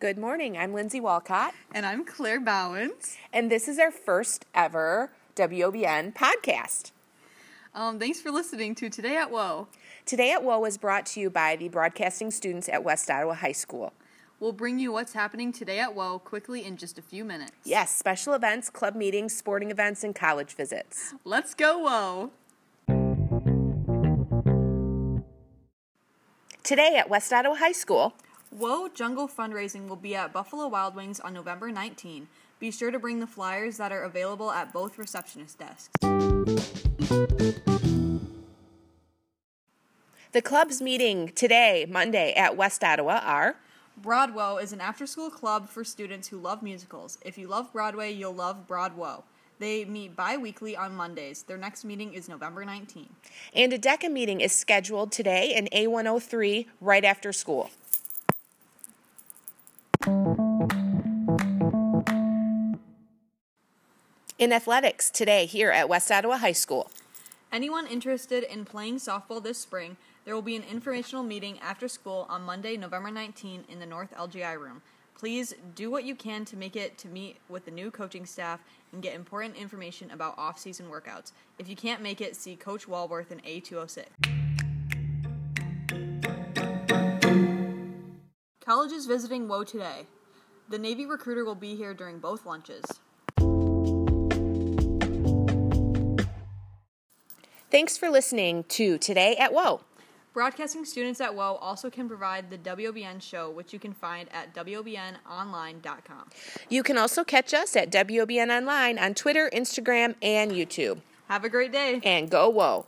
Good morning. I'm Lindsay Walcott, And I'm Claire Bowens. and this is our first ever WOBN podcast. Um, thanks for listening to Today at Whoa. Today at WOA is brought to you by the broadcasting students at West Ottawa High School. We'll bring you what's happening today at Whoa quickly in just a few minutes. Yes, special events, club meetings, sporting events, and college visits. Let's go, Whoa! Today at West Ottawa High School, Whoa Jungle fundraising will be at Buffalo Wild Wings on November 19. Be sure to bring the flyers that are available at both receptionist desks. the clubs meeting today, Monday, at West Ottawa are Broadway is an after school club for students who love musicals. If you love Broadway, you'll love Broadway. They meet bi weekly on Mondays. Their next meeting is November 19. and a DECA meeting is scheduled today in A103 right after school. In athletics today here at West Ottawa High School. Anyone interested in playing softball this spring, there will be an informational meeting after school on Monday, November 19 in the North LGI room. Please do what you can to make it to meet with the new coaching staff and get important information about off-season workouts. If you can't make it, see Coach Walworth in A206. Is visiting Woe today. The Navy recruiter will be here during both lunches. Thanks for listening to Today at Whoa. Broadcasting students at WOW also can provide the WOBN show, which you can find at WOBNonline.com. You can also catch us at WOBN Online on Twitter, Instagram, and YouTube. Have a great day. And go Whoa.